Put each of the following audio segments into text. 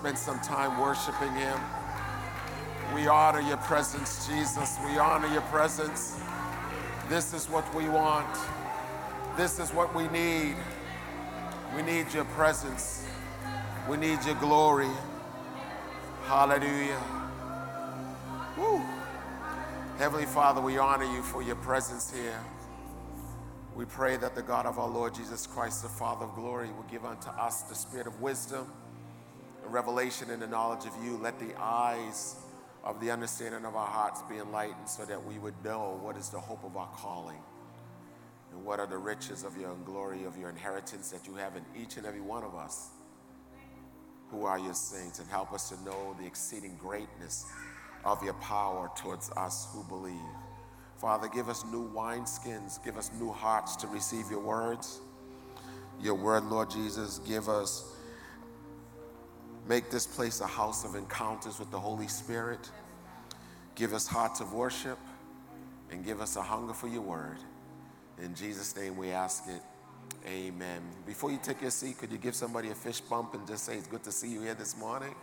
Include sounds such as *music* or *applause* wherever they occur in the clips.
spend some time worshiping Him. We honor your presence, Jesus. We honor your presence. This is what we want. This is what we need. We need your presence. We need your glory. Hallelujah. Woo. Heavenly Father, we honor you for your presence here. We pray that the God of our Lord Jesus Christ, the Father of glory, will give unto us the spirit of wisdom revelation and the knowledge of you. Let the eyes of the understanding of our hearts be enlightened so that we would know what is the hope of our calling and what are the riches of your glory, of your inheritance that you have in each and every one of us who are your saints, and help us to know the exceeding greatness of your power towards us who believe. Father, give us new wineskins, give us new hearts to receive your words. Your word, Lord Jesus, give us, make this place a house of encounters with the Holy Spirit. Give us hearts of worship and give us a hunger for your word. In Jesus' name we ask it. Amen. Before you take your seat, could you give somebody a fish bump and just say, It's good to see you here this morning?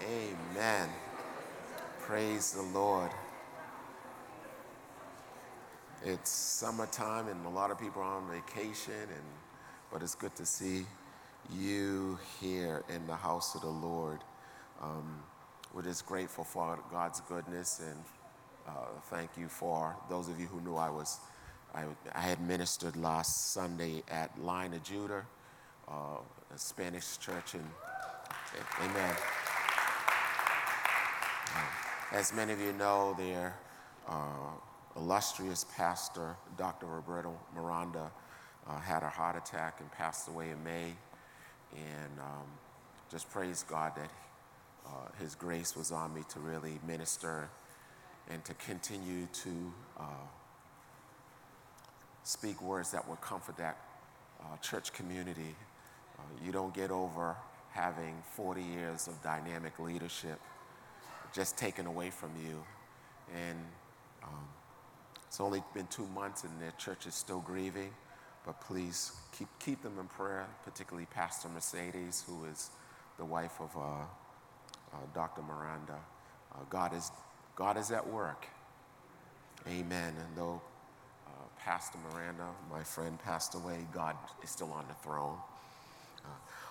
Amen. Praise the Lord. It's summertime and a lot of people are on vacation, and, but it's good to see you here in the house of the Lord. Um, we're just grateful for God's goodness and uh, thank you for those of you who knew I was, I, I had ministered last Sunday at Lion of Judah, uh, a Spanish church, and amen. Uh, as many of you know, their uh, illustrious pastor, Dr. Roberto Miranda, uh, had a heart attack and passed away in May. And um, just praise God that uh, His grace was on me to really minister and to continue to uh, speak words that would comfort that uh, church community. Uh, you don't get over having 40 years of dynamic leadership just taken away from you. And um, it's only been two months and their church is still grieving, but please keep, keep them in prayer, particularly Pastor Mercedes, who is the wife of uh, uh, Dr. Miranda. Uh, God, is, God is at work. Amen. And though uh, Pastor Miranda, my friend, passed away, God is still on the throne. Uh,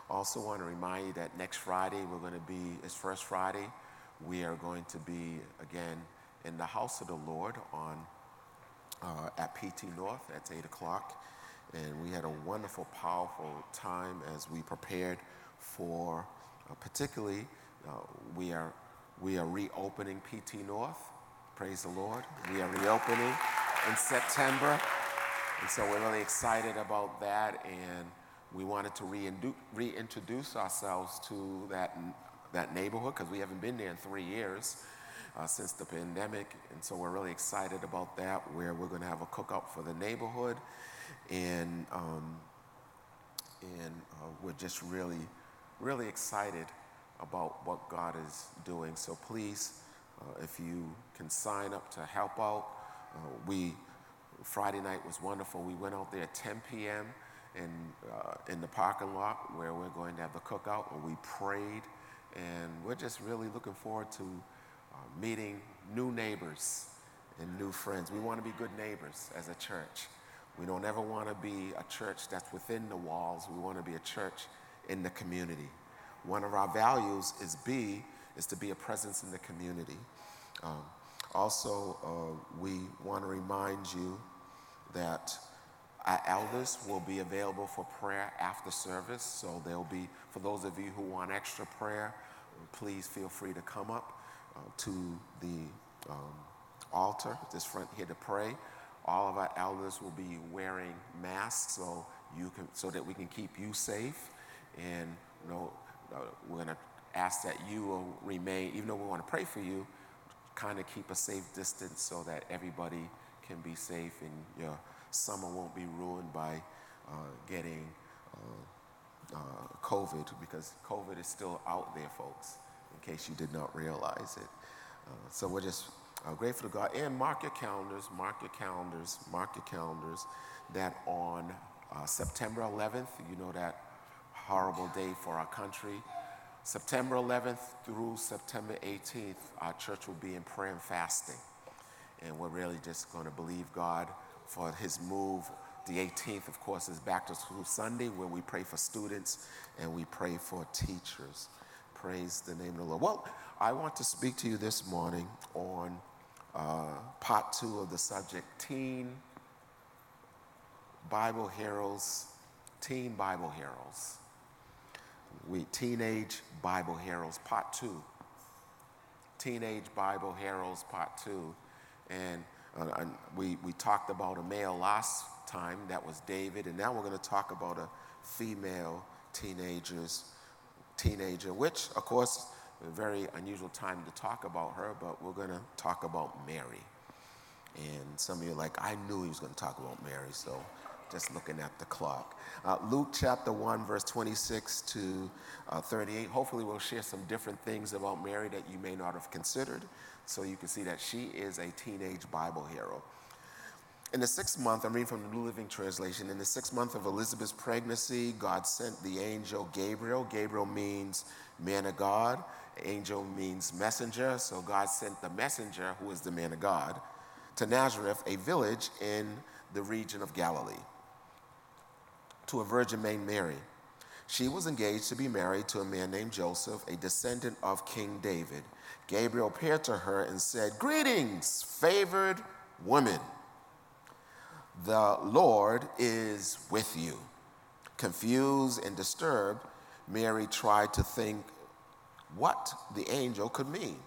also want to remind you that next Friday, we're going to be, it's First Friday, we are going to be again in the house of the Lord on uh, at PT North at 8 o'clock. And we had a wonderful, powerful time as we prepared for, uh, particularly uh, we, are, we are reopening PT North. Praise the Lord. We are reopening in September. And so we're really excited about that. And we wanted to reintroduce ourselves to that, that neighborhood because we haven't been there in three years. Uh, since the pandemic. And so we're really excited about that, where we're going to have a cookout for the neighborhood. And, um, and uh, we're just really, really excited about what God is doing. So please, uh, if you can sign up to help out, uh, we Friday night was wonderful. We went out there at 10 p.m. in uh, in the parking lot where we're going to have the cookout, and we prayed, and we're just really looking forward to uh, meeting new neighbors and new friends. We want to be good neighbors as a church. We don't ever want to be a church that's within the walls. We want to be a church in the community. One of our values is B, is to be a presence in the community. Um, also, uh, we want to remind you that our elders will be available for prayer after service. So there'll be, for those of you who want extra prayer, please feel free to come up uh, to the um, altar, this front here to pray. All of our elders will be wearing masks so you can, so that we can keep you safe. And you know, uh, we're going to ask that you will remain, even though we want to pray for you, kind of keep a safe distance so that everybody can be safe and your summer won't be ruined by uh, getting uh, uh, COVID because COVID is still out there, folks, in case you did not realize it. Uh, so we're just uh, grateful to God. And mark your calendars, mark your calendars, mark your calendars that on uh, September 11th, you know that horrible day for our country. September 11th through September 18th, our church will be in prayer and fasting. And we're really just going to believe God for his move. The 18th, of course, is Back to School Sunday, where we pray for students and we pray for teachers. Praise the name of the Lord. Well, I want to speak to you this morning on uh, part two of the subject Teen Bible Heroes, Teen Bible Heroes. We, Teenage Bible Heroes, part two. Teenage Bible Heroes, part two. And, uh, and we, we talked about a male last time, that was David, and now we're going to talk about a female teenagers, teenager, which, of course, a very unusual time to talk about her, but we're going to talk about Mary. And some of you are like, I knew he was going to talk about Mary, so just looking at the clock. Uh, Luke chapter 1, verse 26 to uh, 38. Hopefully, we'll share some different things about Mary that you may not have considered, so you can see that she is a teenage Bible hero. In the sixth month, I'm reading from the New Living Translation. In the sixth month of Elizabeth's pregnancy, God sent the angel Gabriel. Gabriel means man of God. Angel means messenger. So God sent the messenger, who is the man of God, to Nazareth, a village in the region of Galilee, to a virgin named Mary. She was engaged to be married to a man named Joseph, a descendant of King David. Gabriel appeared to her and said, Greetings, favored woman. The Lord is with you. Confused and disturbed, Mary tried to think what the angel could mean.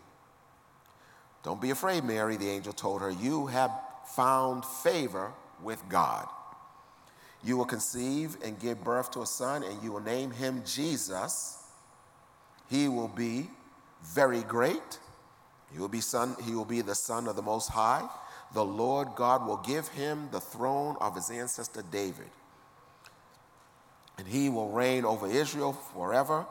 Don't be afraid, Mary, the angel told her. You have found favor with God. You will conceive and give birth to a son, and you will name him Jesus. He will be very great. He will be son, he will be the son of the most high. The Lord God will give him the throne of his ancestor David. And he will reign over Israel forever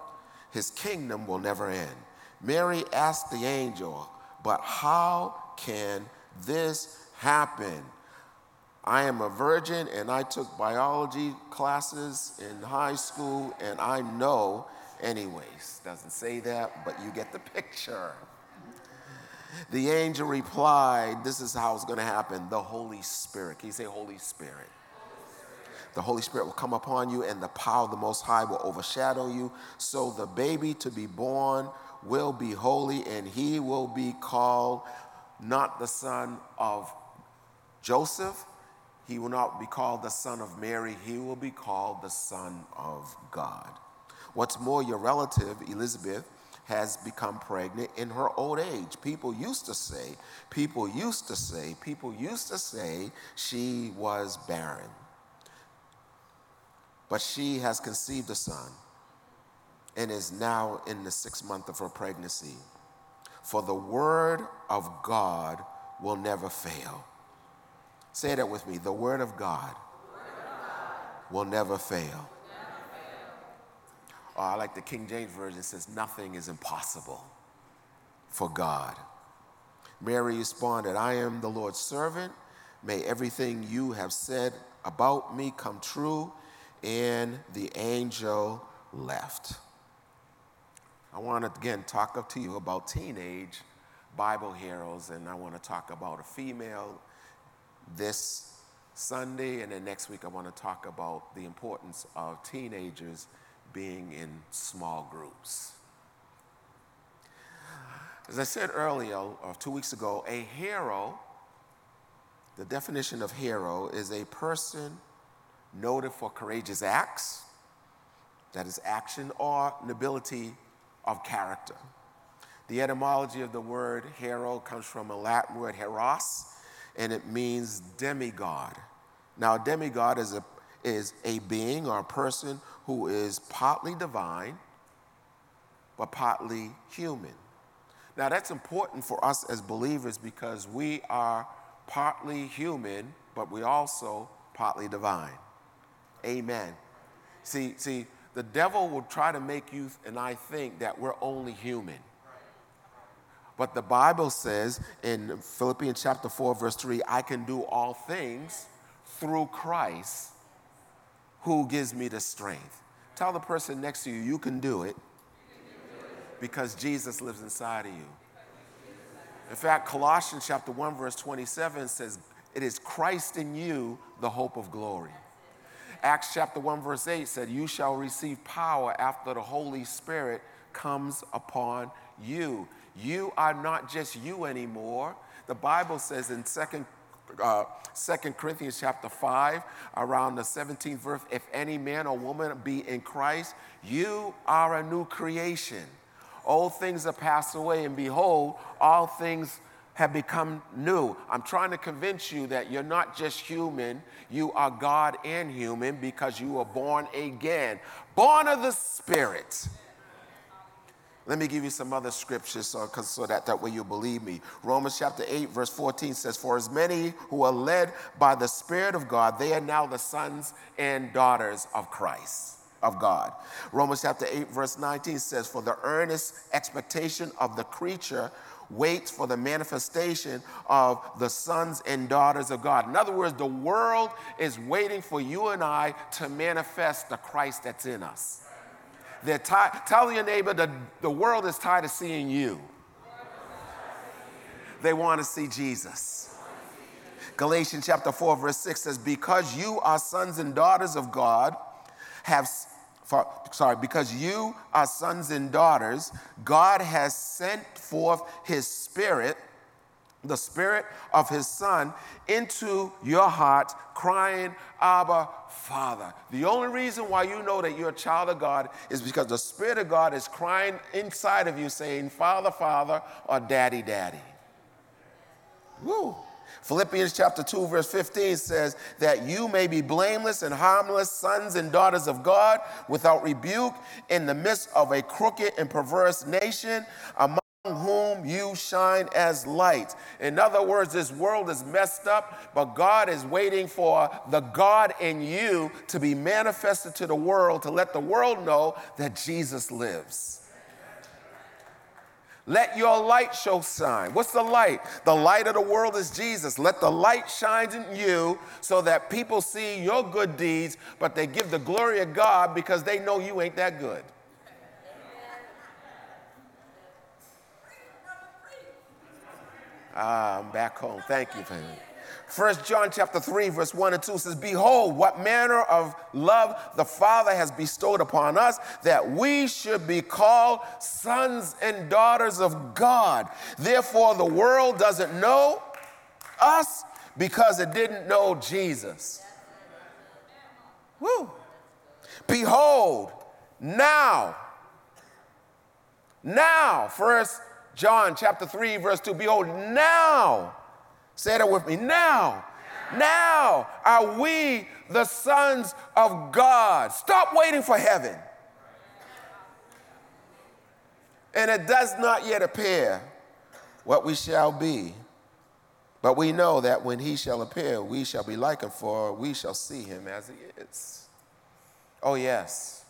his kingdom will never end. Mary asked the angel, But how can this happen? I am a virgin and I took biology classes in high school and I know, anyways. Doesn't say that, but you get the *laughs* picture. The angel replied, This is how it's going to happen the Holy Spirit. Can you say Holy Spirit? the Holy Spirit will come upon you, and the power of the Most High will overshadow you. So the baby to be born will be holy, and he will be called not the son of Joseph. He will not be called the son of Mary. He will be called the son of God. What's more, your relative, Elizabeth, has become pregnant in her old age. People used to say, people used to say, people used to say she was barren but she has conceived a son and is now in the sixth month of her pregnancy. For the word of God will never fail. Say that with me. The word of God, word of God. will never fail. Oh, I like the King James Version says, Nothing is impossible for God. Mary responded, I am the Lord's servant. May everything you have said about me come true and the angel left. I want to again talk up to you about teenage Bible heroes, and I want to talk about a female this Sunday, and then next week I want to talk about the importance of teenagers being in small groups. As I said earlier, or two weeks ago, a hero, the definition of hero is a person noted for courageous acts, that is, action, or nobility of character. The etymology of the word hero comes from a Latin word heros, and it means demigod. Now, a demigod is a, is a being or a person who is partly divine, but partly human. Now, that's important for us as believers because we are partly human, but we also partly divine. Amen. See, see, the devil will try to make you and I think that we're only human. But the Bible says in Philippians chapter 4, verse 3, I can do all things through Christ who gives me the strength. Tell the person next to you, you can do it because Jesus lives inside of you. In fact, Colossians chapter 1, verse 27 says, It is Christ in you, the hope of glory. Acts chapter 1, verse 8 said, You shall receive power after the Holy Spirit comes upon you. You are not just you anymore. The Bible says in 2 uh, 2 Corinthians chapter 5, around the 17th verse, if any man or woman be in Christ, you are a new creation. Old things are passed away, and behold, all things have become new. I'm trying to convince you that you're not just human, you are God and human because you were born again, born of the Spirit. Let me give you some other scriptures uh, so, so that, that way you believe me. Romans chapter 8, verse 14 says, For as many who are led by the Spirit of God, they are now the sons and daughters of Christ, of God. Romans chapter 8, verse 19 says, For the earnest expectation of the creature waits for the manifestation of the sons and daughters of God. In other words, the world is waiting for you and I to manifest the Christ that's in us. They're tired. Tell your neighbor that the world is tired of seeing you. They want to see Jesus. Galatians chapter 4, verse 6 says, Because you are sons and daughters of God, have for, sorry, because you are sons and daughters, God has sent forth his spirit the Spirit of His Son into your heart, crying, Abba, Father. The only reason why you know that you're a child of God is because the Spirit of God is crying inside of you, saying, Father, Father, or Daddy, Daddy. Woo. Philippians chapter 2, verse 15 says that you may be blameless and harmless sons and daughters of God without rebuke in the midst of a crooked and perverse nation, among whom you shine as light. In other words, this world is messed up, but God is waiting for the God in you to be manifested to the world to let the world know that Jesus lives. Let your light show shine. What's the light? The light of the world is Jesus. Let the light shine in you so that people see your good deeds, but they give the glory of God because they know you ain't that good. Ah, I'm back home. Thank you, family. First John chapter 3, verse 1 and 2 says, Behold, what manner of love the Father has bestowed upon us, that we should be called sons and daughters of God. Therefore, the world doesn't know us because it didn't know Jesus. Woo. Behold, now, now, first John chapter 3, verse 2 Behold, now, say that with me, now, now are we the sons of God. Stop waiting for heaven. And it does not yet appear what we shall be. But we know that when he shall appear, we shall be like him, for we shall see him as he is. Oh, yes.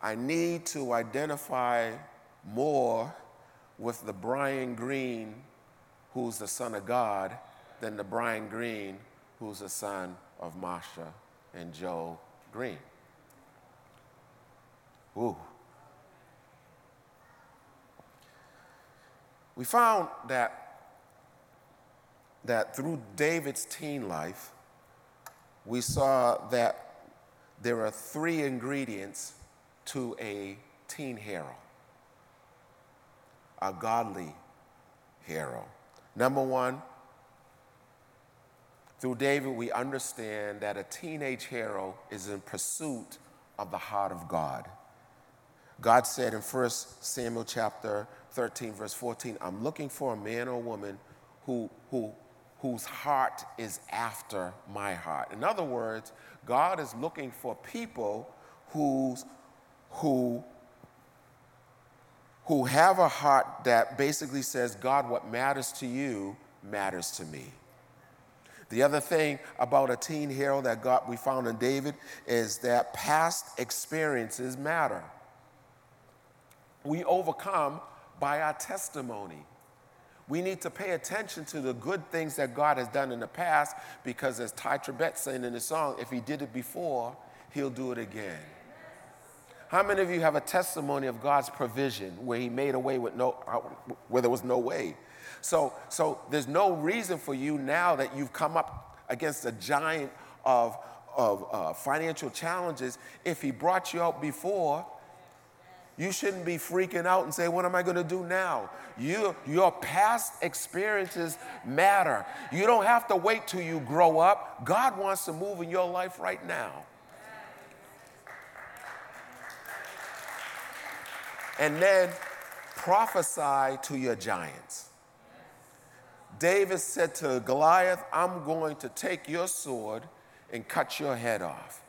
I need to identify more with the Brian Green, who's the son of God, than the Brian Green, who's the son of Marsha and Joe Green. Ooh. We found that, that through David's teen life, we saw that there are three ingredients to a teen hero a godly hero. Number one, through David, we understand that a teenage hero is in pursuit of the heart of God. God said in 1 Samuel chapter 13, verse 14, I'm looking for a man or woman who, who, whose heart is after my heart. In other words, God is looking for people who's, who who have a heart that basically says, God, what matters to you matters to me. The other thing about a teen hero that God we found in David is that past experiences matter. We overcome by our testimony. We need to pay attention to the good things that God has done in the past because, as Tye Tribbett saying in the song, if He did it before, He'll do it again. How many of you have a testimony of God's provision where He made a way with no, uh, where there was no way? So, so there's no reason for you now that you've come up against a giant of, of uh, financial challenges. If He brought you out before, you shouldn't be freaking out and say, What am I going to do now? You, your past experiences matter. You don't have to wait till you grow up. God wants to move in your life right now. And then prophesy to your giants. David said to Goliath, I'm going to take your sword and cut your head off.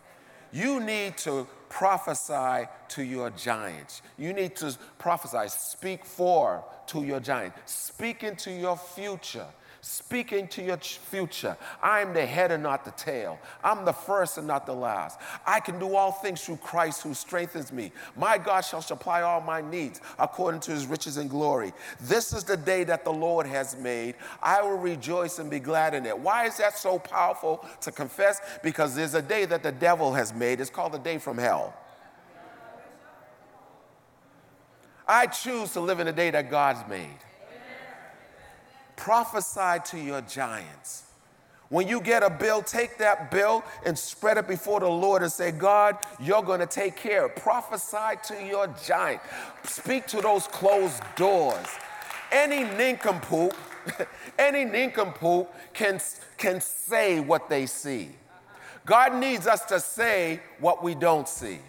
You need to prophesy to your giants. You need to prophesy, speak for to your giant, speak into your future. Speaking to your future. I'm the head and not the tail. I'm the first and not the last. I can do all things through Christ who strengthens me. My God shall supply all my needs according to his riches and glory. This is the day that the Lord has made. I will rejoice and be glad in it. Why is that so powerful to confess? Because there's a day that the devil has made. It's called the day from hell. I choose to live in the day that God's made. Prophesy to your giants. When you get a bill, take that bill and spread it before the Lord and say, God, you're going to take care. Prophesy to your giant. Speak to those closed doors. Any nincompoop, *laughs* any nincompoop can, can say what they see. God needs us to say what we don't see.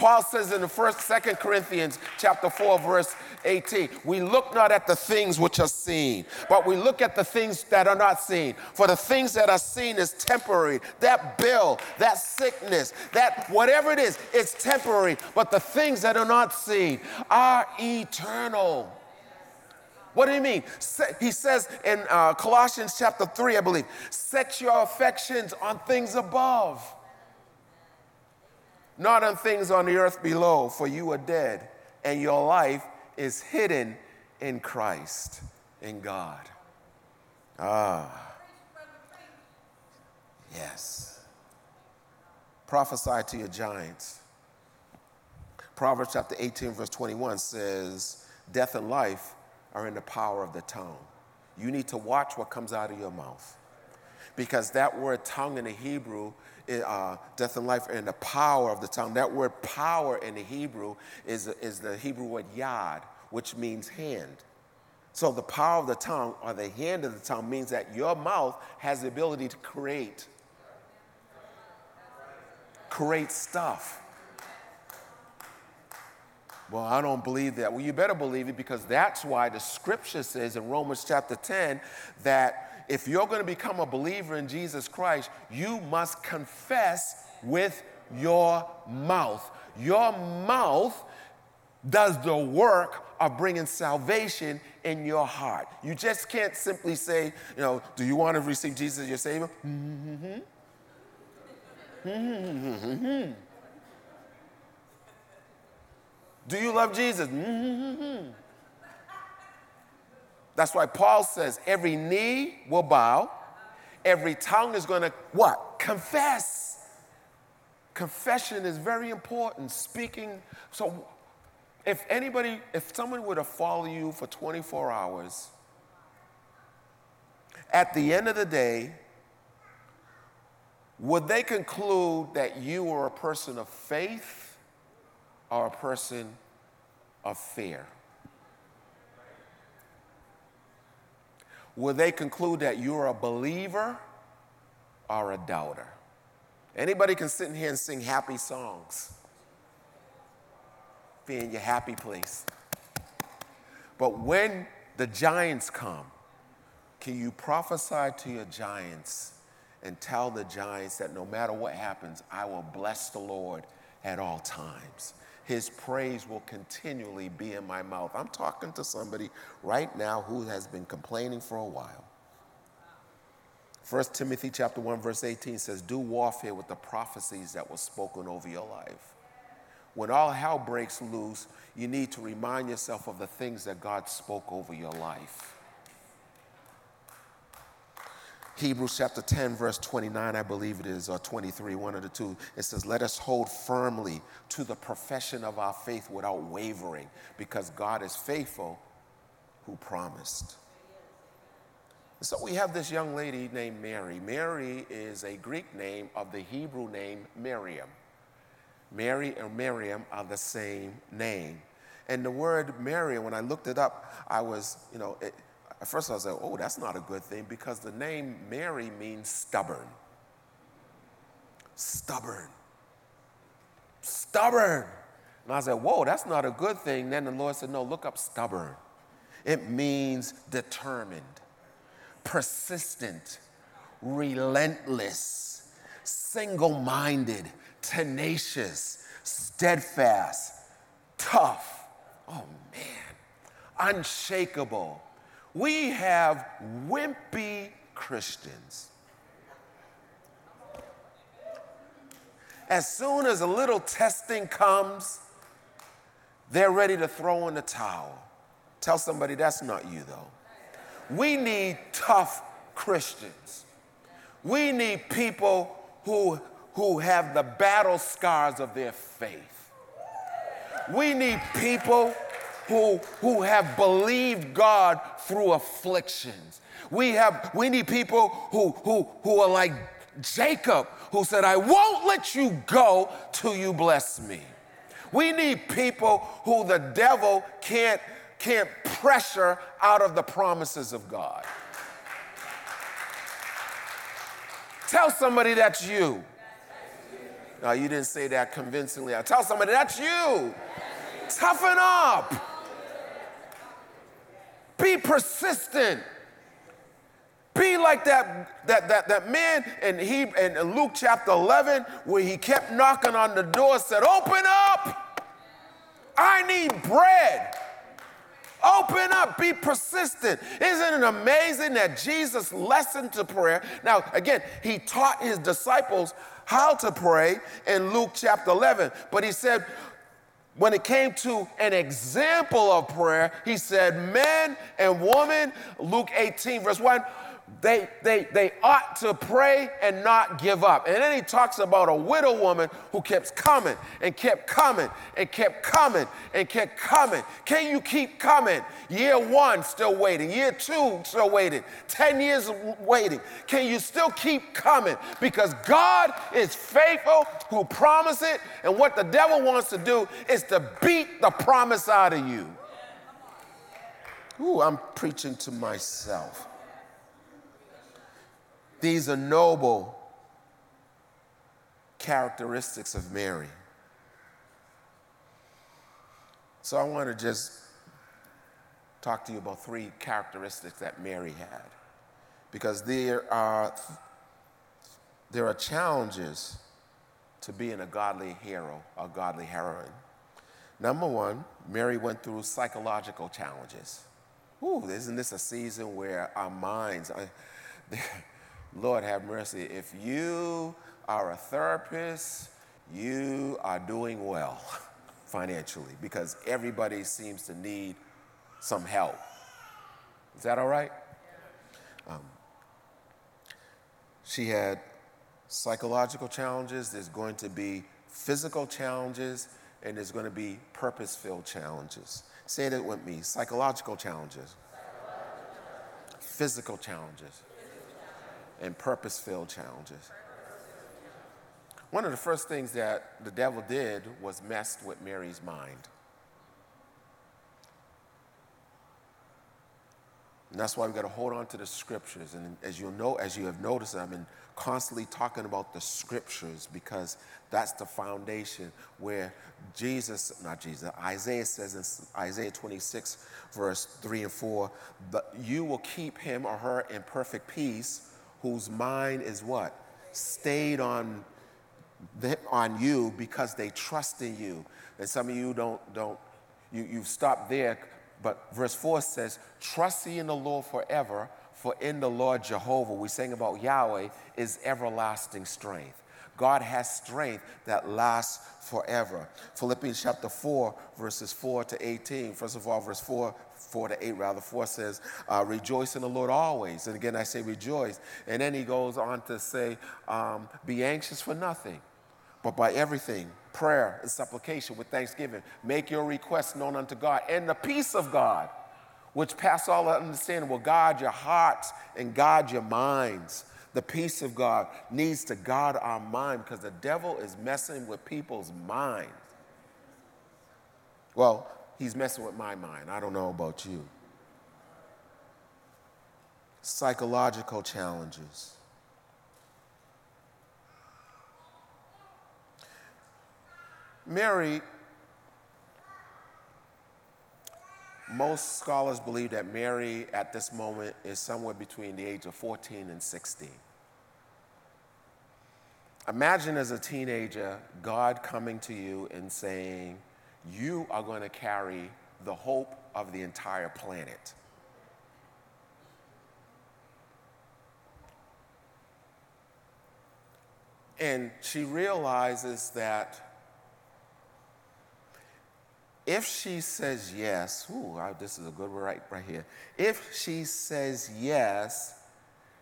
Paul says in the first, second Corinthians chapter 4, verse 18, we look not at the things which are seen, but we look at the things that are not seen. For the things that are seen is temporary. That bill, that sickness, that whatever it is, it's temporary. But the things that are not seen are eternal. What do you mean? He says in uh, Colossians chapter 3, I believe, set your affections on things above not on things on the earth below, for you are dead, and your life is hidden in Christ, in God. Ah. Yes. Prophesy to your giants. Proverbs chapter 18, verse 21 says, Death and life are in the power of the tongue. You need to watch what comes out of your mouth. Because that word tongue in the Hebrew uh, death and life and the power of the tongue. That word power in the Hebrew is, is the Hebrew word yad, which means hand. So the power of the tongue or the hand of the tongue means that your mouth has the ability to create, create stuff. Well, I don't believe that. Well, you better believe it because that's why the scripture says in Romans chapter 10 that if you're going to become a believer in Jesus Christ, you must confess with your mouth. Your mouth does the work of bringing salvation in your heart. You just can't simply say, you know, do you want to receive Jesus as your Savior? *laughs* Do you love Jesus? That's why Paul says every knee will bow, every tongue is going to what? Confess. Confession is very important. Speaking. So if anybody, if someone were to follow you for 24 hours, at the end of the day, would they conclude that you were a person of faith or a person of fear? Will they conclude that you're a believer or a doubter? Anybody can sit in here and sing happy songs. Be in your happy place. But when the giants come, can you prophesy to your giants and tell the giants that no matter what happens, I will bless the Lord at all times? His praise will continually be in my mouth. I'm talking to somebody right now who has been complaining for a while. 1 Timothy chapter 1 verse 18 says, "Do warfare with the prophecies that were spoken over your life." When all hell breaks loose, you need to remind yourself of the things that God spoke over your life. Hebrews chapter 10, verse 29, I believe it is, or 23, one of the two. It says, Let us hold firmly to the profession of our faith without wavering, because God is faithful who promised. So we have this young lady named Mary. Mary is a Greek name of the Hebrew name Miriam. Mary and Miriam are the same name. And the word Mary, when I looked it up, I was, you know, it, at first I was like, oh, that's not a good thing because the name Mary means stubborn. Stubborn. Stubborn. And I said, whoa, that's not a good thing. Then the Lord said, no, look up stubborn. It means determined, persistent, relentless, single minded, tenacious, steadfast, tough. Oh man, unshakable we have wimpy Christians. As soon as a little testing comes, they're ready to throw in the towel. Tell somebody that's not you, though. We need tough Christians. We need people who, who have the battle scars of their faith. We need people who, who have believed God through afflictions. We, have, we need people who, who, who are like Jacob, who said, I won't let you go till you bless me. We need people who the devil can't, can't pressure out of the promises of God. Tell somebody that's you. No, you didn't say that convincingly. I tell somebody that's you. Toughen up. Be persistent. Be like that, that, that, that man in, he, in Luke chapter 11 where he kept knocking on the door, said, Open up! I need bread. Open up, be persistent. Isn't it amazing that Jesus listened to prayer? Now, again, he taught his disciples how to pray in Luke chapter 11, but he said, when it came to an example of prayer, he said, Men and women, Luke 18, verse 1, they, they, they ought to pray and not give up. And then he talks about a widow woman who kept coming and kept coming and kept coming and kept coming. Can you keep coming? Year one, still waiting. Year two, still waiting. 10 years waiting. Can you still keep coming? Because God is faithful who promised it, and what the devil wants to do is to beat the promise out of you. Ooh, I'm preaching to myself. These are noble characteristics of Mary. So I want to just talk to you about three characteristics that Mary had. Because there are, there are challenges to being a godly hero, a godly heroine. Number one, Mary went through psychological challenges. Ooh, isn't this a season where our minds, I, uh, *laughs* Lord have mercy. If you are a therapist, you are doing well *laughs* financially because everybody seems to need some help. Is that all right? Um, she had psychological challenges, there's going to be physical challenges, and there's going to be purpose filled challenges. Say that with me psychological challenges, physical challenges, and purpose filled challenges. One of the first things that the devil did was messed with Mary's mind. And that's why we've got to hold on to the scriptures. And as you'll know, as you have noticed, I've been constantly talking about the scriptures because that's the foundation where Jesus, not Jesus, Isaiah says in Isaiah 26, verse 3 and 4, but you will keep him or her in perfect peace whose mind is what? Stayed on, on you because they trust in you. And some of you don't, don't you, you've stopped there, but verse 4 says, Trust ye in the Lord forever, For in the Lord Jehovah, we sang about Yahweh, is everlasting strength. God has strength that lasts forever. Philippians chapter 4, verses 4 to 18. First of all, verse 4, 4 to 8, rather, 4 says, uh, Rejoice in the Lord always. And again, I say rejoice. And then he goes on to say, um, Be anxious for nothing, but by everything, prayer and supplication with thanksgiving. Make your requests known unto God. And the peace of God, which pass all understanding, will guard your hearts and guard your minds. The peace of God needs to guard our mind because the devil is messing with people's minds. Well, he's messing with my mind. I don't know about you. Psychological challenges. Mary, most scholars believe that Mary at this moment is somewhere between the age of 14 and 16. Imagine as a teenager, God coming to you and saying, You are going to carry the hope of the entire planet. And she realizes that if she says yes, ooh, this is a good word right, right here. If she says yes,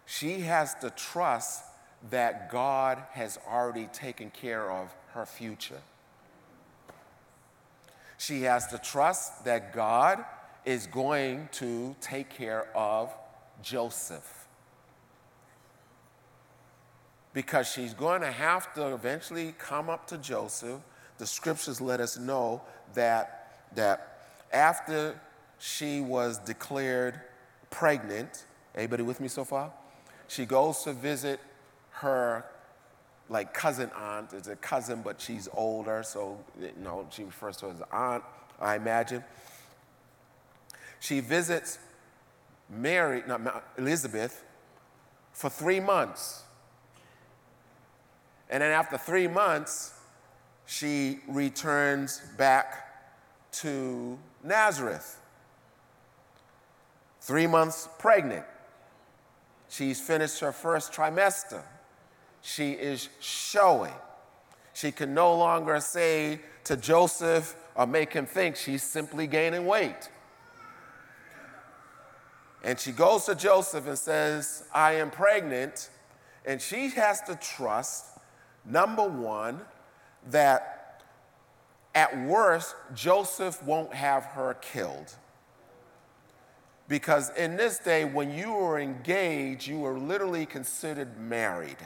she has to trust that God has already taken care of her future. She has to trust that God is going to take care of Joseph. Because she's going to have to eventually come up to Joseph. The scriptures let us know that that after she was declared pregnant, anybody with me so far? She goes to visit her like cousin aunt. It's a cousin, but she's older, so you know she refers to as aunt, I imagine. She visits Mary, not Elizabeth, for three months. And then after three months, she returns back to Nazareth. Three months pregnant. She's finished her first trimester. She is showing. She can no longer say to Joseph or make him think she's simply gaining weight. And she goes to Joseph and says, I am pregnant. And she has to trust, number one, that at worst, Joseph won't have her killed. Because in this day, when you were engaged, you were literally considered married.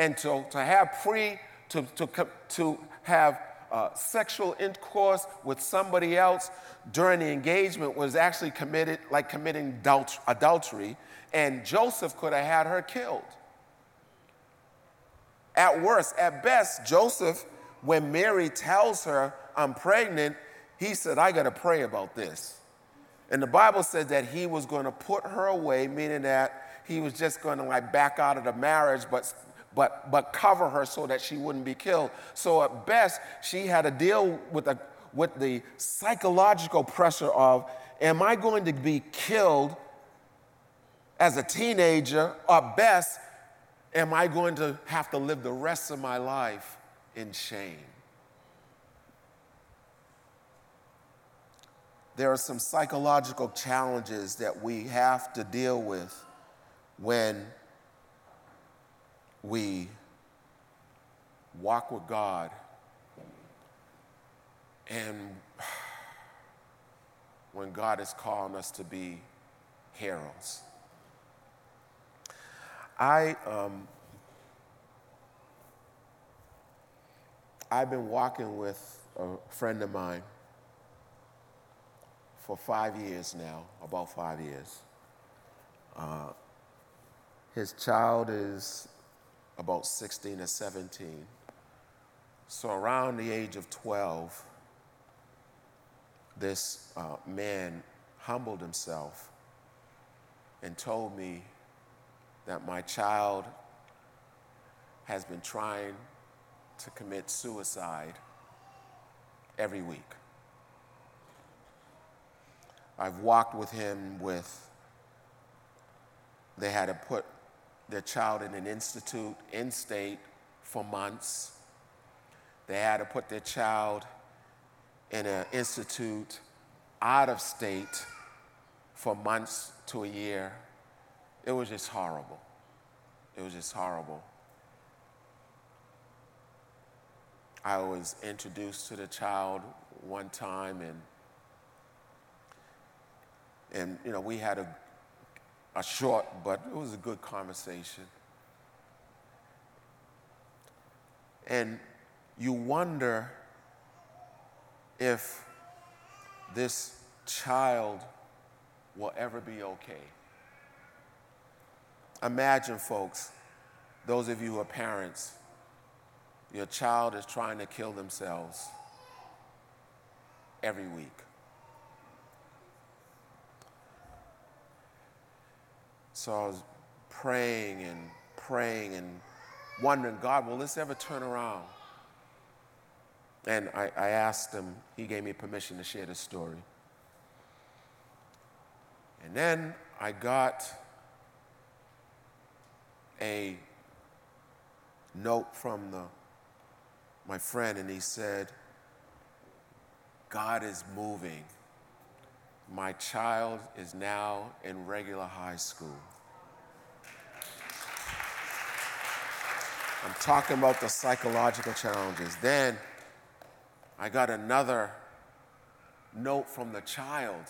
And to, to have pre, to, to, to have uh, sexual intercourse with somebody else during the engagement was actually committed, like committing adult, adultery, and Joseph could have had her killed. At worst, at best, Joseph when Mary tells her, I'm pregnant, he said, I got to pray about this. And the Bible said that he was going to put her away, meaning that he was just going to like back out of the marriage, but, but, but cover her so that she wouldn't be killed. So at best, she had to deal with the, with the psychological pressure of, am I going to be killed as a teenager? Or best, am I going to have to live the rest of my life in shame. There are some psychological challenges that we have to deal with when we walk with God and when God is calling us to be heroes. I um, I've been walking with a friend of mine for five years now, about five years. Uh, his child is about 16 or 17. So, around the age of 12, this uh, man humbled himself and told me that my child has been trying to commit suicide every week. I've walked with him with they had to put their child in an institute in state for months. They had to put their child in an institute out of state for months to a year. It was just horrible. It was just horrible. I was introduced to the child one time and and you know we had a a short but it was a good conversation. And you wonder if this child will ever be okay. Imagine, folks, those of you who are parents, your child is trying to kill themselves every week. So I was praying and praying and wondering, God, will this ever turn around? And I, I asked him, he gave me permission to share this story. And then I got a note from the, my friend, and he said, God is moving. My child is now in regular high school. I'm talking about the psychological challenges. Then I got another note from the child.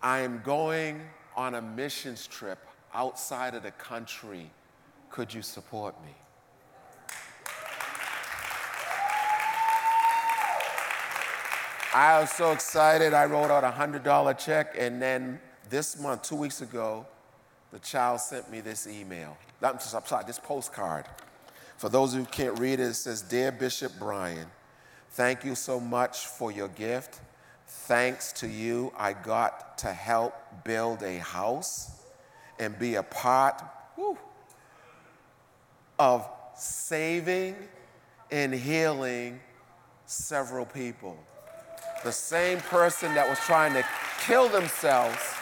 I am going on a missions trip outside of the country. Could you support me? I was so excited, I wrote out a $100 check, and then this month, two weeks ago, the child sent me this email. I'm just sorry, this postcard. For those who can't read it, it says Dear Bishop Brian, thank you so much for your gift. Thanks to you, I got to help build a house and be a part of saving and healing several people. The same person that was trying to kill themselves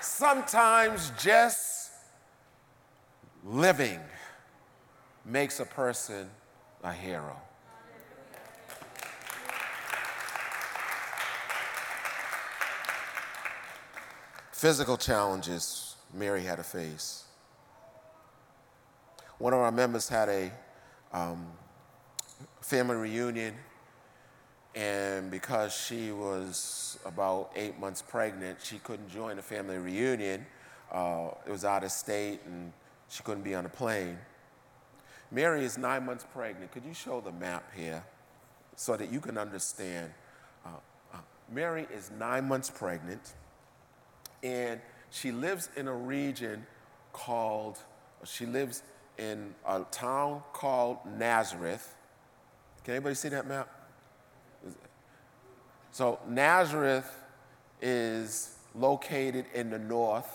sometimes just living makes a person a hero. Physical challenges Mary had to face. One of our members had a um, family reunion, and because she was about eight months pregnant, she couldn't join the family reunion. Uh, it was out of state, and she couldn't be on a plane. Mary is nine months pregnant. Could you show the map here so that you can understand? Uh, uh, Mary is nine months pregnant and she lives in a region called, she lives in a town called Nazareth. Can anybody see that map? So Nazareth is located in the north,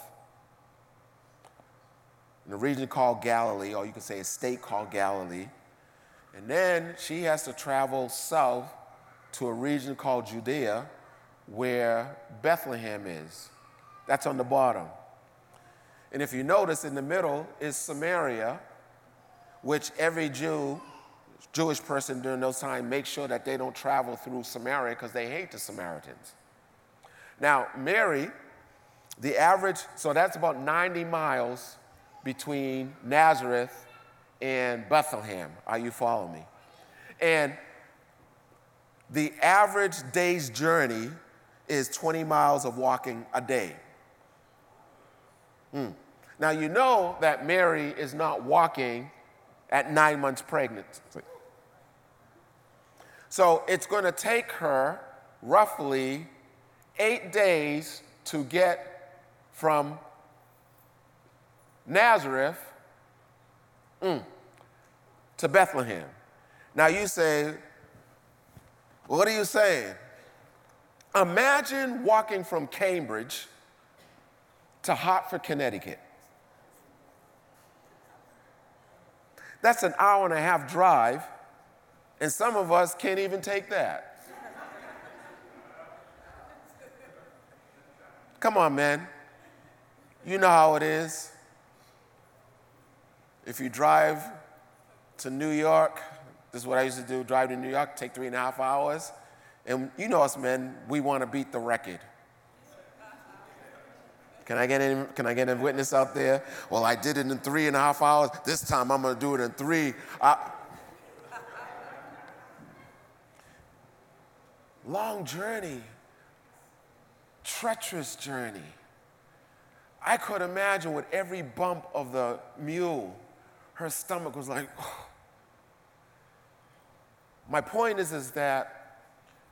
in a region called Galilee, or you could say a state called Galilee. And then she has to travel south to a region called Judea, where Bethlehem is. That's on the bottom. And if you notice, in the middle is Samaria, which every Jew, Jewish person during those times, make sure that they don't travel through Samaria because they hate the Samaritans. Now, Mary, the average, so that's about 90 miles between Nazareth and Bethlehem. Are you following me? And the average day's journey is 20 miles of walking a day. Mm. Now, you know that Mary is not walking at nine months pregnant. So it's going to take her roughly eight days to get from Nazareth mm, to Bethlehem. Now you say, what are you saying? Imagine walking from Cambridge to Hartford, Connecticut. That's an hour and a half drive, and some of us can't even take that. Come on, man. You know how it is. If you drive to New York, this is what I used to do drive to New York, take three and a half hours. And you know us men, we want to beat the record. Can I, get any, can I get a witness out there? Well, I did it in three and a half hours. This time I'm going to do it in three. I... Long journey, treacherous journey. I could imagine with every bump of the mule, her stomach was like, oh. My point is, is that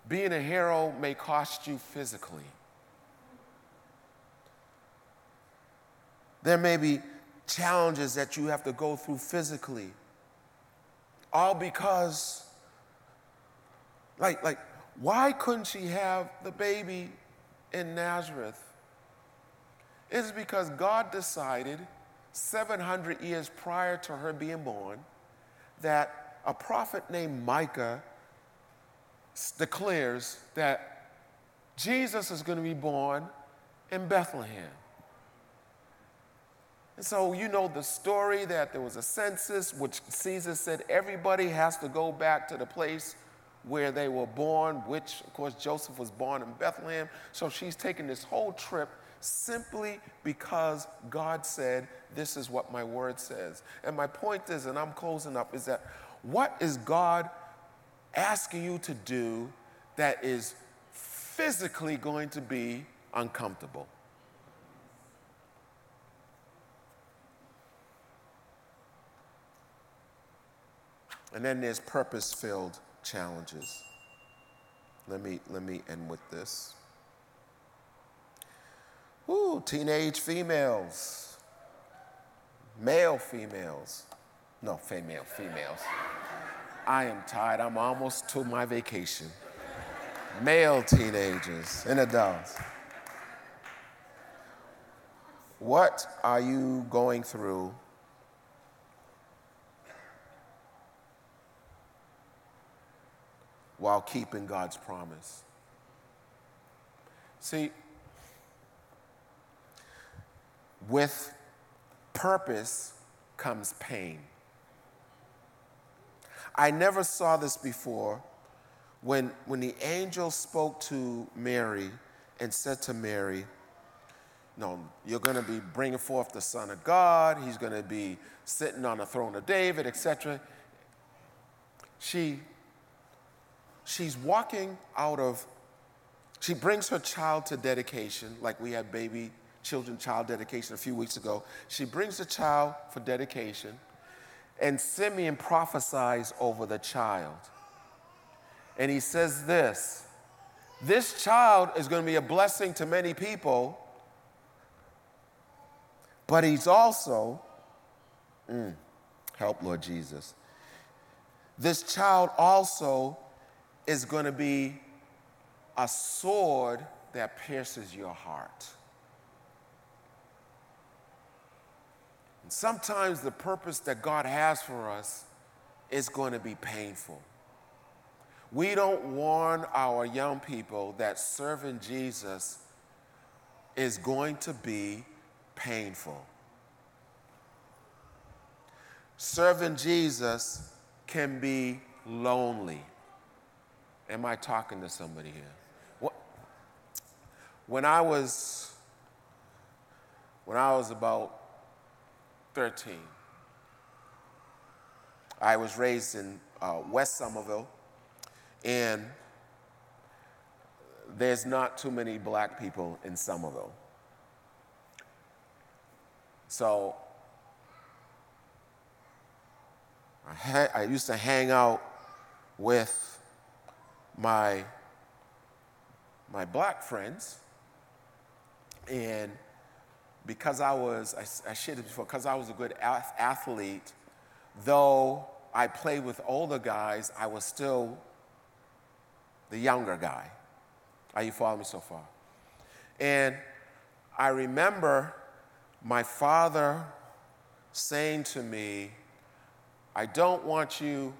being a hero may cost you physically. There may be challenges that you have to go through physically. All because, like, like, why couldn't she have the baby in Nazareth? It's because God decided 700 years prior to her being born that a prophet named Micah declares that Jesus is going to be born in Bethlehem. And so you know the story that there was a census, which Caesar said everybody has to go back to the place where they were born, which of course Joseph was born in Bethlehem. So she's taking this whole trip simply because God said, This is what my word says. And my point is, and I'm closing up, is that what is God asking you to do that is physically going to be uncomfortable? And then there's purpose filled challenges. Let me, let me end with this. Ooh, teenage females, male females, no, female, females. I am tired. I'm almost to my vacation. Male teenagers and adults. What are you going through while keeping God's promise. See, with purpose comes pain. I never saw this before when, when the angel spoke to Mary and said to Mary, No, you're going to be bringing forth the Son of God, he's going to be sitting on the throne of David, etc. She she's walking out of, she brings her child to dedication, like we had baby children child dedication a few weeks ago. She brings the child for dedication, and Simeon prophesies over the child. And he says this this child is going to be a blessing to many people, but he's also, mm, help Lord Jesus. This child also is going to be a sword that pierces your heart. And sometimes the purpose that God has for us is going to be painful. We don't warn our young people that serving Jesus is going to be painful. Serving Jesus can be lonely. Am I talking to somebody here? When I was when I was about 13, I was raised in uh, West Somerville, and there's not too many black people in Somerville. So I, ha- I used to hang out with my, my black friends, and because I was, I, I shared before, because I was a good athlete, though I played with older guys, I was still the younger guy. Are you following me so far? And I remember my father saying to me, I don't want you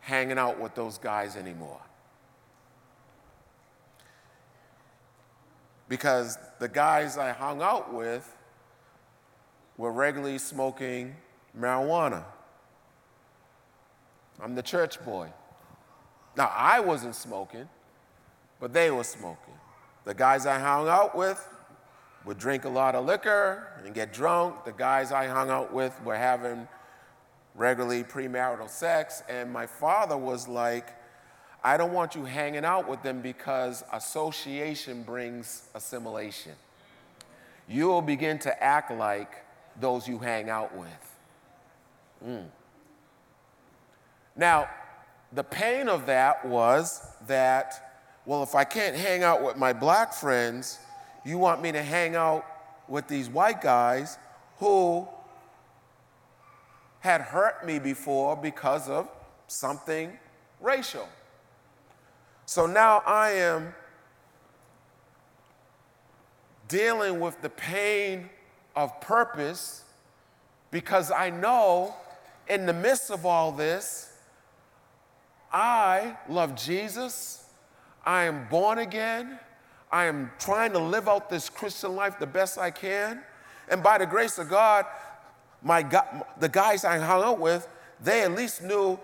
hanging out with those guys anymore. Because the guys I hung out with were regularly smoking marijuana. I'm the church boy. Now, I wasn't smoking, but they were smoking. The guys I hung out with would drink a lot of liquor and get drunk. The guys I hung out with were having regularly premarital sex. And my father was like, I don't want you hanging out with them because association brings assimilation. You will begin to act like those you hang out with. Mm. Now, the pain of that was that, well, if I can't hang out with my black friends, you want me to hang out with these white guys who had hurt me before because of something racial. So now I am dealing with the pain of purpose because I know in the midst of all this, I love Jesus. I am born again. I am trying to live out this Christian life the best I can. And by the grace of God, my the guys I hung out with, they at least knew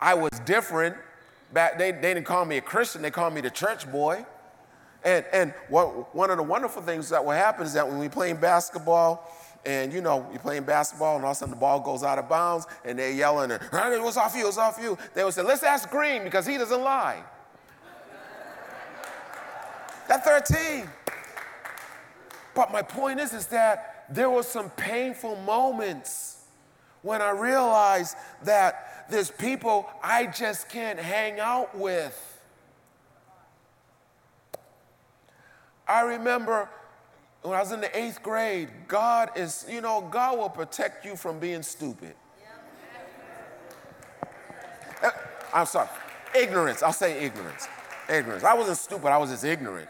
I was different. Back, they, they didn't call me a Christian, they called me the church boy. And, and what, one of the wonderful things that will happen is that when we playing basketball, and you know, you're playing basketball, and all of a sudden the ball goes out of bounds, and they're yelling, and it was off you, it was off you. They would say, let's ask Green because he doesn't lie. At 13. But my point is, is that there were some painful moments when I realized that there's people I just can't hang out with. I remember when I was in the eighth grade, God is, you know, God will protect you from being stupid. Uh, I'm sorry, ignorance. I'll say ignorance. Ignorance. I wasn't stupid, I was just ignorant.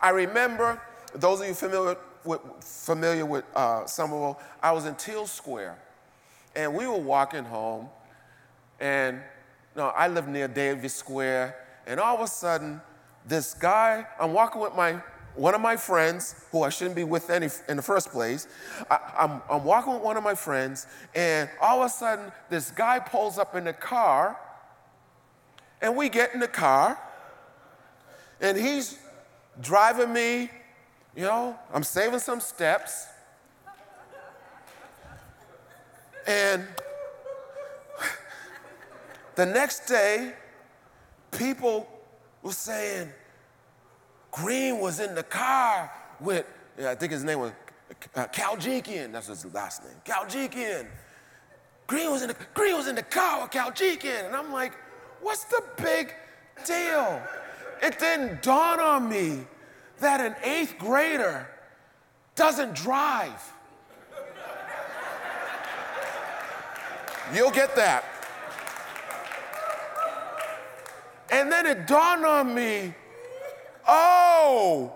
I remember, those of you familiar with, familiar with uh, Somerville, I was in Teele Square, and we were walking home, and you know, I live near Davis Square, and all of a sudden, this guy, I'm walking with my one of my friends, who I shouldn't be with any in the first place, I, I'm, I'm walking with one of my friends, and all of a sudden, this guy pulls up in the car, and we get in the car, and he's driving me, you know, I'm saving some steps, and the next day, people were saying, Green was in the car with, yeah, I think his name was uh, Kaljikian. That's his last name. Kaljikian. Green was in the Green was in the car with Kaljikian, and I'm like, what's the big deal? It didn't dawn on me that an eighth grader doesn't drive. You'll get that. And then it dawned on me Oh,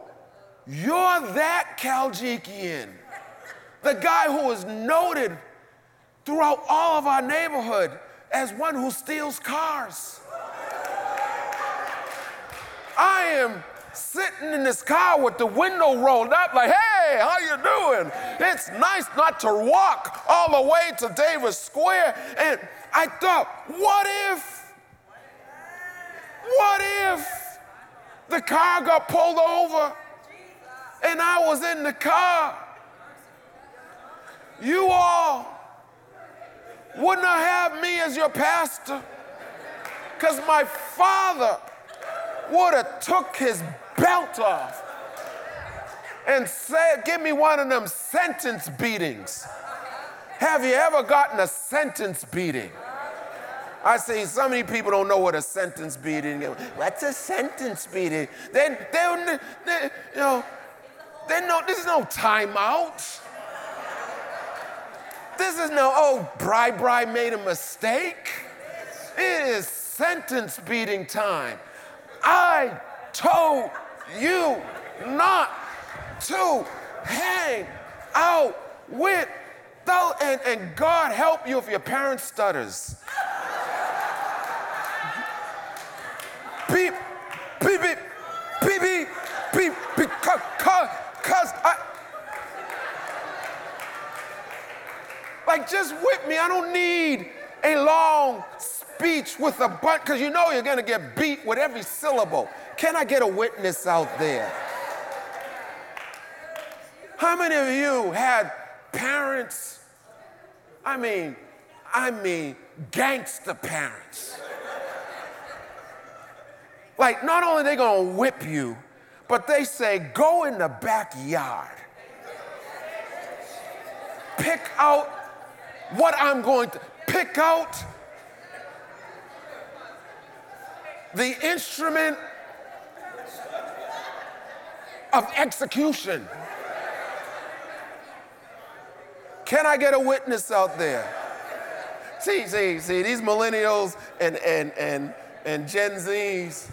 you're that Kaljikian. The guy who is noted throughout all of our neighborhood as one who steals cars. I am sitting in this car with the window rolled up like, hey, how you doing? It's nice not to walk all the way to Davis Square. And I thought, what if? What if? The car got pulled over, and I was in the car. You all would not have me as your pastor because my father would have took his belt off and said, give me one of them sentence beatings. Have you ever gotten a sentence beating? I say so many people don't know what a sentence beating is. What's a sentence beating? Then they, they, they you know, they know this is no timeout. This is no, oh, Bri Bri made a mistake. It is sentence beating time. I told you not to hang out with those, and, and God help you if your parent stutters. beep, beep, beep, beep, beep, beep, because, cause, cause I. Like, just whip me. I don't need a long speech with a bunch, because you know you're going to get beat with every syllable. Can I get a witness out there? How many of you had parents? I mean, I mean, gangster parents. Like, not only they gonna whip you, but they say, go in the backyard. Pick out what I'm going to pick out the instrument of execution. Can I get a witness out there? See, see, see, these millennials and, and, and, and Gen Zs,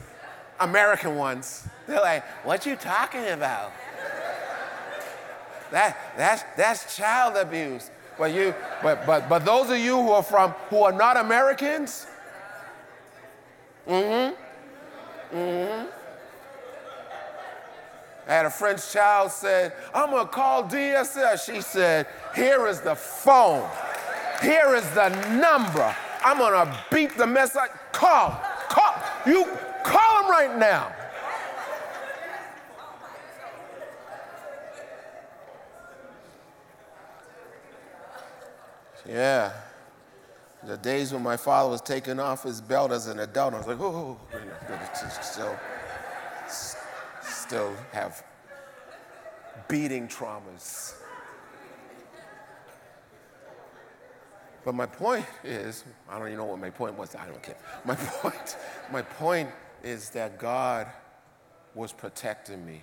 American ones, they're like, what you talking about? That, that's, that's child abuse. But you, but, but, but those of you who are from, who are not Americans, mm-hmm, mm-hmm. I had a French child said, I'm gonna call DSS. She said, here is the phone. Here is the number. I'm gonna beat the mess up. Call, call, you right now. Yeah. The days when my father was taking off his belt as an adult, I was like, oh, *laughs* still, still have beating traumas. But my point is, I don't even know what my point was, I don't care. My *laughs* point, my point is that God was protecting me.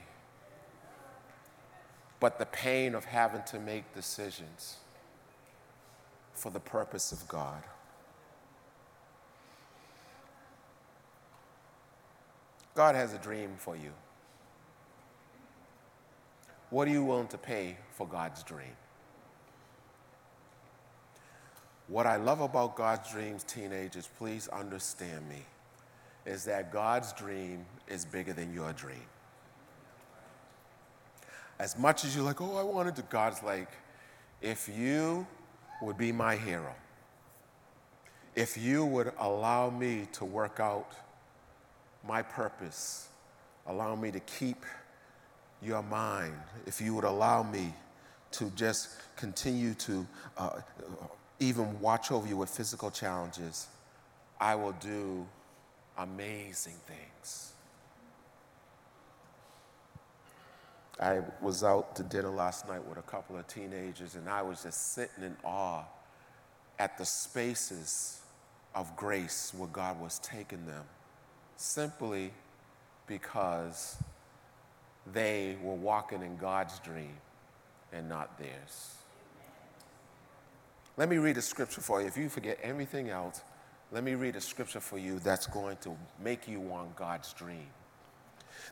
But the pain of having to make decisions for the purpose of God. God has a dream for you. What are you willing to pay for God's dream? What I love about God's dreams, teenagers, please understand me, is that God's dream is bigger than your dream. As much as you're like, oh, I wanted to, God's like, if you would be my hero, if you would allow me to work out my purpose, allow me to keep your mind, if you would allow me to just continue to uh, even watch over you with physical challenges, I will do amazing things. I was out to dinner last night with a couple of teenagers, and I was just sitting in awe at the spaces of grace where God was taking them simply because they were walking in God's dream and not theirs. Let me read a scripture for you. If you forget everything else, let me read a scripture for you that's going to make you want God's dream.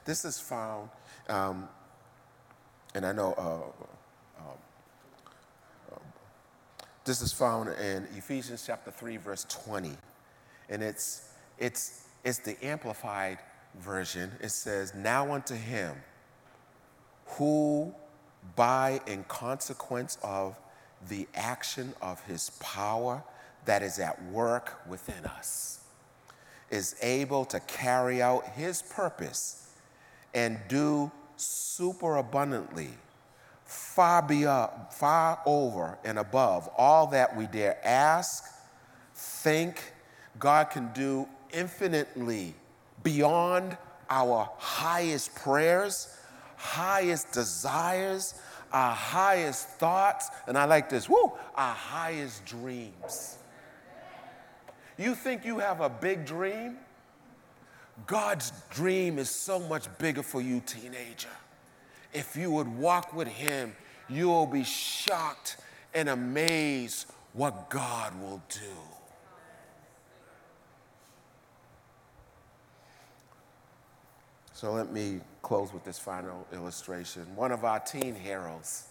This is found, um, and I know uh, um, um, this is found in Ephesians chapter 3, verse 20. And it's, it's, it's the amplified version. It says, Now unto him who, by in consequence of the action of his power that is at work within us, is able to carry out his purpose and do super abundantly, far beyond, uh, far over and above all that we dare ask, think. God can do infinitely beyond our highest prayers, highest desires, our highest thoughts, and I like this, woo, our highest dreams. You think you have a big dream? God's dream is so much bigger for you, teenager. If you would walk with Him, you will be shocked and amazed what God will do. So let me close with this final illustration. One of our teen heroes,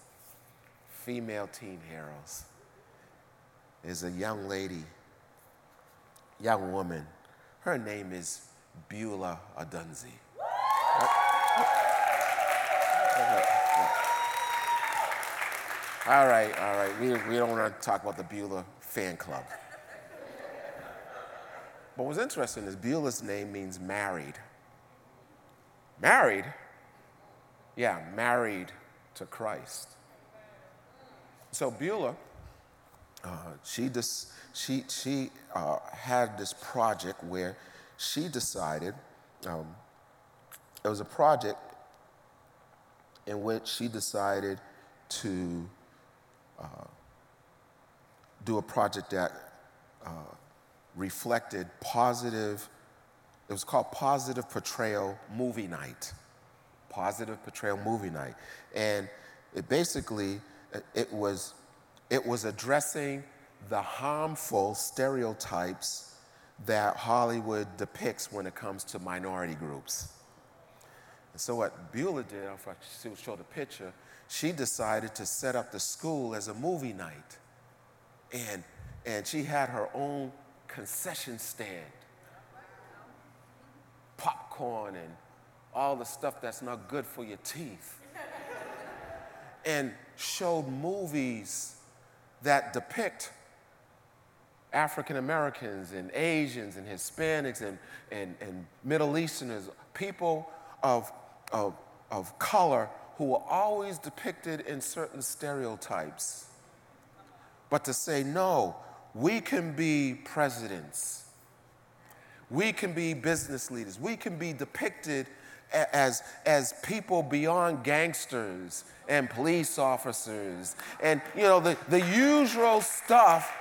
female teen heroes, is a young lady, young woman. Her name is Beulah Adunzi. All right, all right. We, we don't want to talk about the Beulah fan club. But what's interesting is Beulah's name means married. Married? Yeah, married to Christ. So Beulah, uh, she, just, she, she uh, had this project where she decided, um, it was a project in which she decided to uh, do a project that uh, reflected positive, it was called Positive Portrayal Movie Night. Positive Portrayal Movie Night. And it basically, it was, it was addressing the harmful stereotypes that Hollywood depicts when it comes to minority groups. And so what Beulah did, if I show the picture, she decided to set up the school as a movie night. And, and she had her own concession stand. Popcorn and all the stuff that's not good for your teeth. and showed movies that depict African Americans and Asians and Hispanics and, and, and Middle Easterners, people of, of, of color who are always depicted in certain stereotypes. But to say, no, we can be presidents, we can be business leaders, we can be depicted as, as people beyond gangsters and police officers. And you know the, the usual stuff.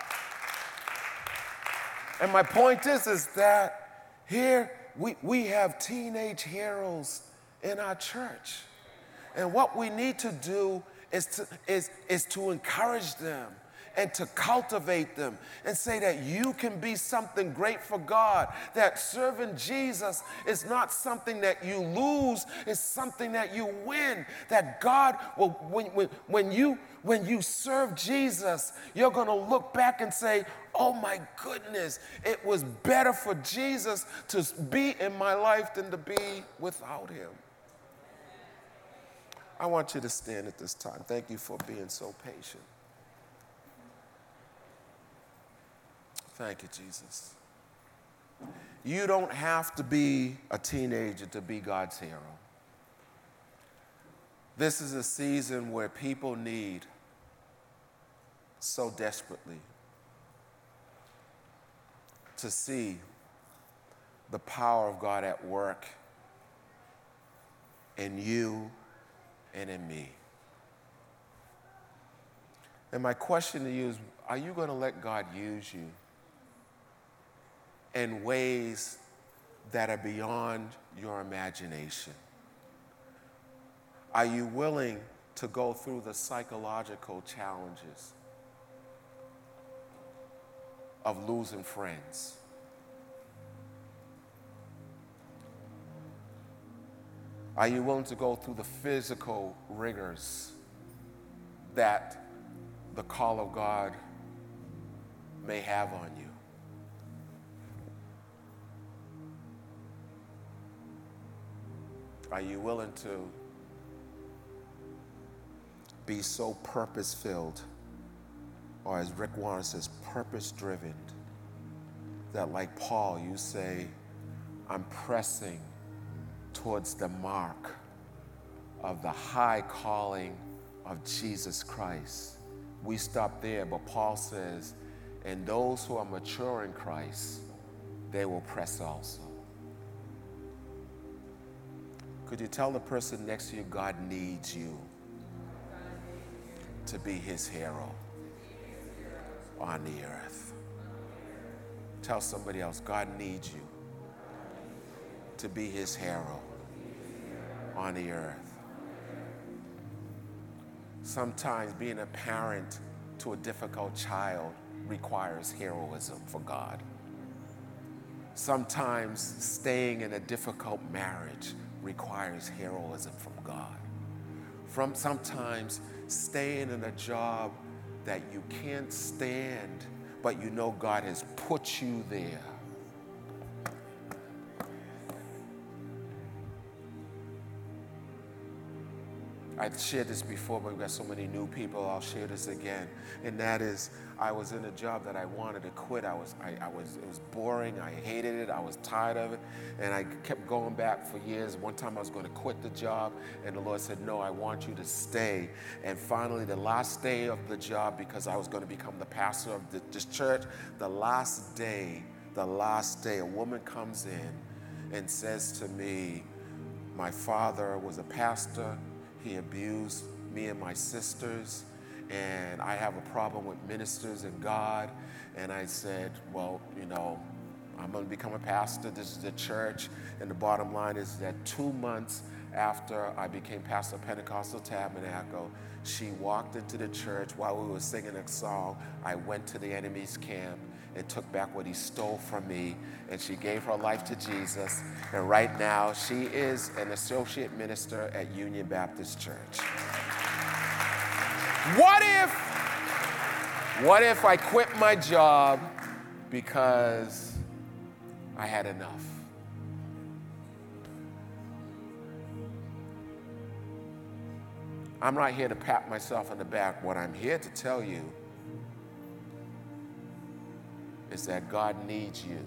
And my point is is that here we, we have teenage heroes in our church. And what we need to do is to, is, is to encourage them and to cultivate them and say that you can be something great for God. That serving Jesus is not something that you lose, it's something that you win. That God will, when, when, when, you, when you serve Jesus, you're going to look back and say, oh my goodness, it was better for Jesus to be in my life than to be without him. I want you to stand at this time. Thank you for being so patient. Thank you, Jesus. You don't have to be a teenager to be God's hero. This is a season where people need so desperately to see the power of God at work in you and in me. And my question to you is are you going to let God use you in ways that are beyond your imagination? Are you willing to go through the psychological challenges of losing friends? Are you willing to go through the physical rigors that the call of God may have on you? Are you willing to be so purpose filled, or as Rick Warren says, purpose driven, that like Paul, you say, I'm pressing towards the mark of the high calling of Jesus Christ. We stop there, but Paul says, and those who are mature in Christ, they will press also. Could you tell the person next to you, God needs you to be his hero on the earth? Tell somebody else, God needs you to be his hero on the earth. Sometimes being a parent to a difficult child requires heroism for God. Sometimes staying in a difficult marriage requires heroism from God. From sometimes staying in a job that you can't stand, but you know God has put you there I shared this before, but we've got so many new people. I'll share this again. And that is, I was in a job that I wanted to quit. I was, I, I, was, it was boring. I hated it. I was tired of it. And I kept going back for years. One time I was going to quit the job, and the Lord said, No, I want you to stay. And finally, the last day of the job, because I was going to become the pastor of the, this church, the last day, the last day, a woman comes in and says to me, My father was a pastor he abused me and my sisters, and I have a problem with ministers and God. And I said, Well, you know, I'm going to become a pastor. This is the church. And the bottom line is that two months after I became pastor of Pentecostal Tabernacle, she walked into the church while we were singing a song. I went to the enemy's camp and took back what he stole from me. And she gave her life to Jesus. And right now, she is an associate minister at Union Baptist Church. What if, what if I quit my job because I had enough? I'm not here to pat myself on the back. What I'm here to tell you is that God needs you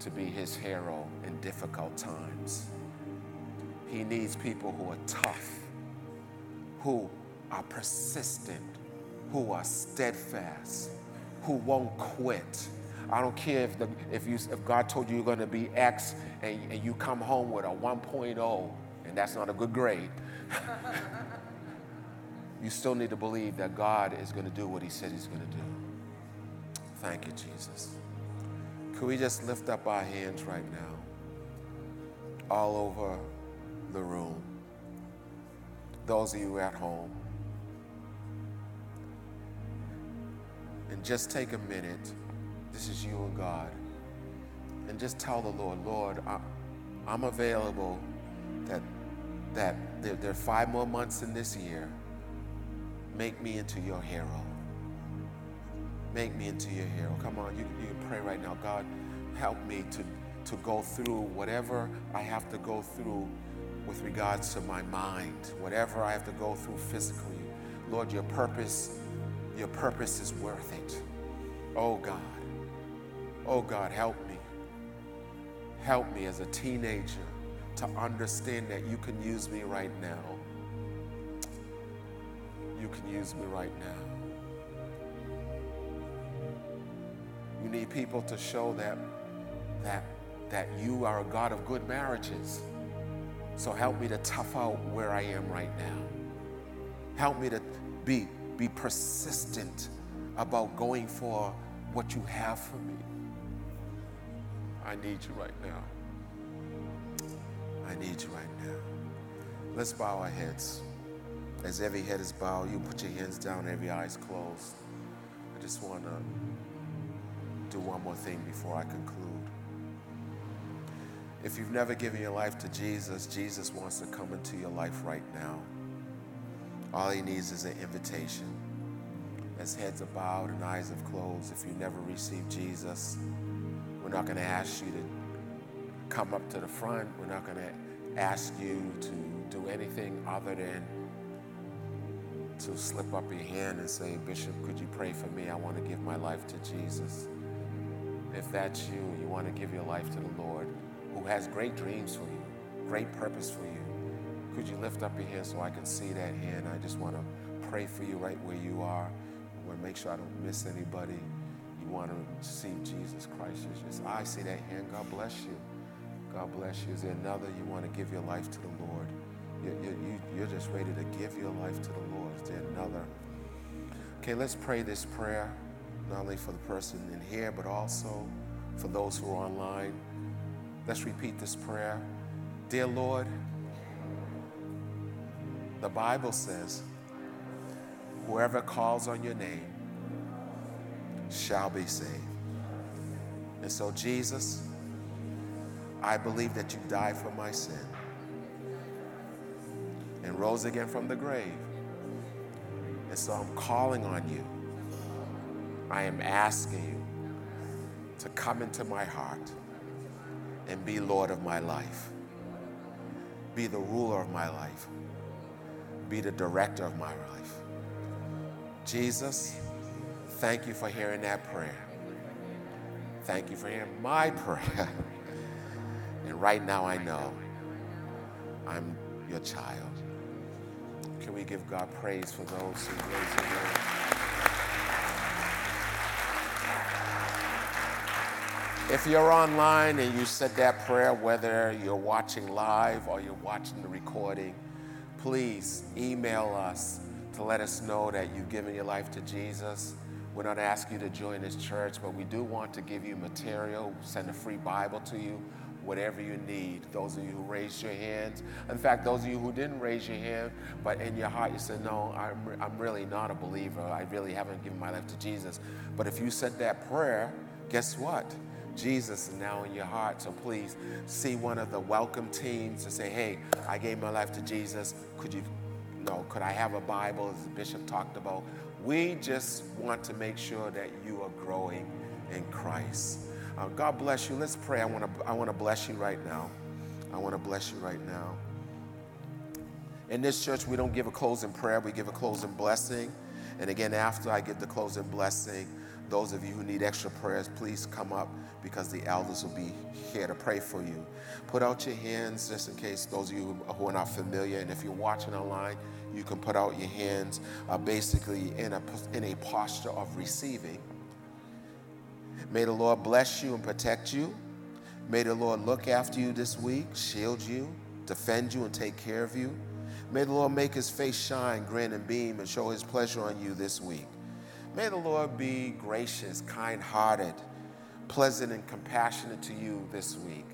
to be his hero in difficult times. He needs people who are tough, who are persistent, who are steadfast, who won't quit. I don't care if, the, if, you, if God told you you're going to be X and, and you come home with a 1.0, and that's not a good grade. *laughs* you still need to believe that God is going to do what he said he's going to do. Thank you, Jesus. Could we just lift up our hands right now, all over the room? Those of you at home. And just take a minute. This is you and God. And just tell the Lord, Lord, I, am available that, that there, there are five more months in this year. Make me into your hero. Make me into your hero. Come on, you, you can pray right now. God, help me to, to go through whatever I have to go through with regards to my mind, whatever I have to go through physically. Lord, your purpose, your purpose is worth it. Oh God. Oh God, help me. Help me as a teenager to understand that you can use me right now. You can use me right now. Need people to show that, that, that you are a God of good marriages. So help me to tough out where I am right now. Help me to be, be persistent about going for what you have for me. I need you right now. I need you right now. Let's bow our heads. As every head is bowed, you put your hands down, every eye is closed. I just want to one more thing before I conclude. If you've never given your life to Jesus, Jesus wants to come into your life right now. All he needs is an invitation. As heads are bowed and eyes have closed, if you never received Jesus, we're not going to ask you to come up to the front. We're not going to ask you to do anything other than to slip up your hand and say, Bishop, could you pray for me? I want to give my life to Jesus. If that's you, you want to give your life to the Lord, who has great dreams for you, great purpose for you, could you lift up your hand so I can see that hand? I just want to pray for you right where you are. I want to make sure I don't miss anybody. You want to receive Jesus Christ. Just, I see that hand. God bless you. God bless you. Is there another you want to give your life to the Lord? You're, you you're just ready to give your life to the Lord. Is there another? Okay, let's pray this prayer not only for the person in here, but also for those who are online. Let's repeat this prayer. Dear Lord, the Bible says, whoever calls on your name shall be saved. And so, Jesus, I believe that you died for my sin and rose again from the grave. And so I'm calling on you I am asking you to come into my heart and be Lord of my life, be the ruler of my life. be the director of my life. Jesus, thank you for hearing that prayer. Thank you for hearing my *laughs* prayer. and right now I know I'm your child. Can we give God praise for those who raise their hand? If you're online and you said that prayer, whether you're watching live or you're watching the recording, please email us to let us know that you've given your life to Jesus. We're not asking you to join this church, but we do want to give you material, send a free Bible to you, whatever you need. Those of you who raised your hands, in fact, those of you who didn't raise your hand, but in your heart you said, No, I'm, I'm really not a believer. I really haven't given my life to Jesus. But if you said that prayer, guess what? Jesus is now in your heart. So please see one of the welcome teams to say, hey, I gave my life to Jesus. Could you, you know, could I have a Bible, as the bishop talked about? We just want to make sure that you are growing in Christ. Uh, God bless you. Let's pray. I want to I want to bless you right now. I want to bless you right now. In this church, we don't give a closing prayer, we give a closing blessing. And again, after I give the closing blessing, those of you who need extra prayers, please come up because the elders will be here to pray for you. Put out your hands just in case those of you who are not familiar, and if you're watching online, you can put out your hands uh, basically in a, in a posture of receiving. May the Lord bless you and protect you. May the Lord look after you this week, shield you, defend you, and take care of you. May the Lord make his face shine, grin, and beam, and show his pleasure on you this week. May the Lord be gracious, kind hearted, pleasant, and compassionate to you this week.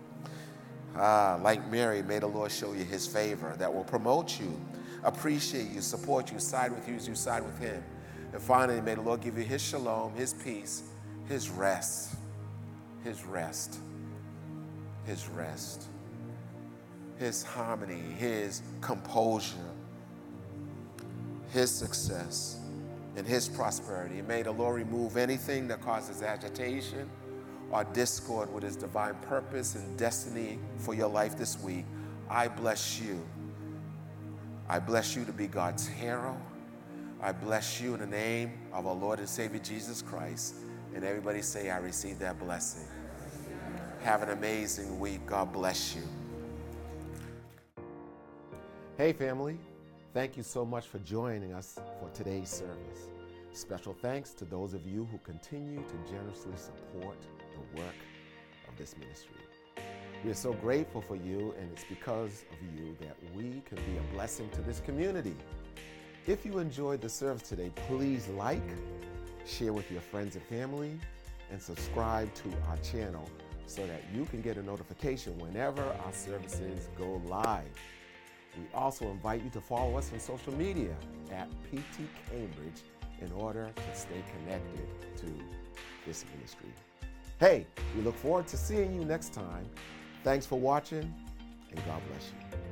Ah, like Mary, may the Lord show you his favor that will promote you, appreciate you, support you, side with you as you side with him. And finally, may the Lord give you his shalom, his peace, his rest, his rest, his rest, his harmony, his composure, his success and his prosperity. May the Lord remove anything that causes agitation or discord with his divine purpose and destiny for your life this week. I bless you. I bless you to be God's hero. I bless you in the name of our Lord and Savior Jesus Christ. And everybody say, I receive that blessing. Have an amazing week. God bless you. Hey, family. Thank you so much for joining us for today's service. Special thanks to those of you who continue to generously support the work of this ministry. We are so grateful for you, and it's because of you that we can be a blessing to this community. If you enjoyed the service today, please like, share with your friends and family, and subscribe to our channel so that you can get a notification whenever our services go live. We also invite you to follow us on social media at PT Cambridge in order to stay connected to this ministry. Hey, we look forward to seeing you next time. Thanks for watching, and God bless you.